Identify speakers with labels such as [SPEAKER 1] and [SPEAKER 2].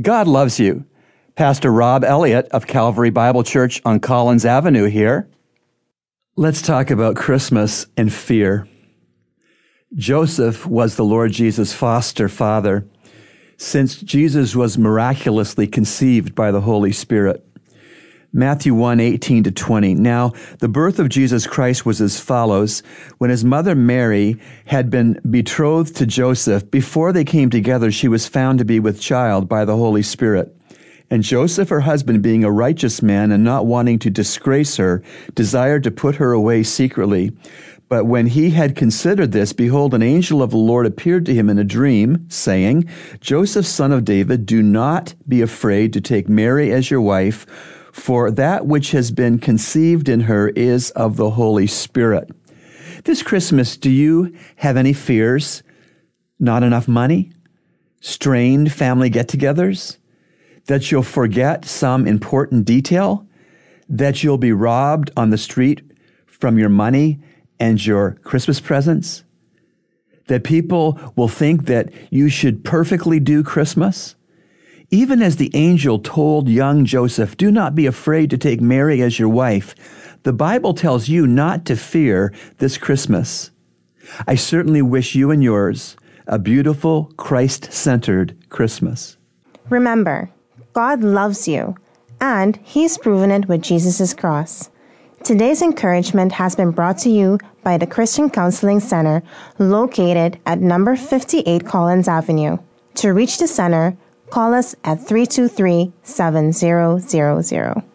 [SPEAKER 1] God loves you. Pastor Rob Elliott of Calvary Bible Church on Collins Avenue here. Let's talk about Christmas and fear. Joseph was the Lord Jesus' foster father since Jesus was miraculously conceived by the Holy Spirit. Matthew 1 18 to 20. Now, the birth of Jesus Christ was as follows. When his mother Mary had been betrothed to Joseph, before they came together, she was found to be with child by the Holy Spirit. And Joseph, her husband, being a righteous man and not wanting to disgrace her, desired to put her away secretly. But when he had considered this, behold, an angel of the Lord appeared to him in a dream, saying, Joseph, son of David, do not be afraid to take Mary as your wife for that which has been conceived in her is of the Holy Spirit. This Christmas, do you have any fears? Not enough money? Strained family get togethers? That you'll forget some important detail? That you'll be robbed on the street from your money and your Christmas presents? That people will think that you should perfectly do Christmas? Even as the angel told young Joseph, Do not be afraid to take Mary as your wife, the Bible tells you not to fear this Christmas. I certainly wish you and yours a beautiful, Christ centered Christmas.
[SPEAKER 2] Remember, God loves you, and He's proven it with Jesus' cross. Today's encouragement has been brought to you by the Christian Counseling Center located at number 58 Collins Avenue. To reach the center, Call us at 323 7000.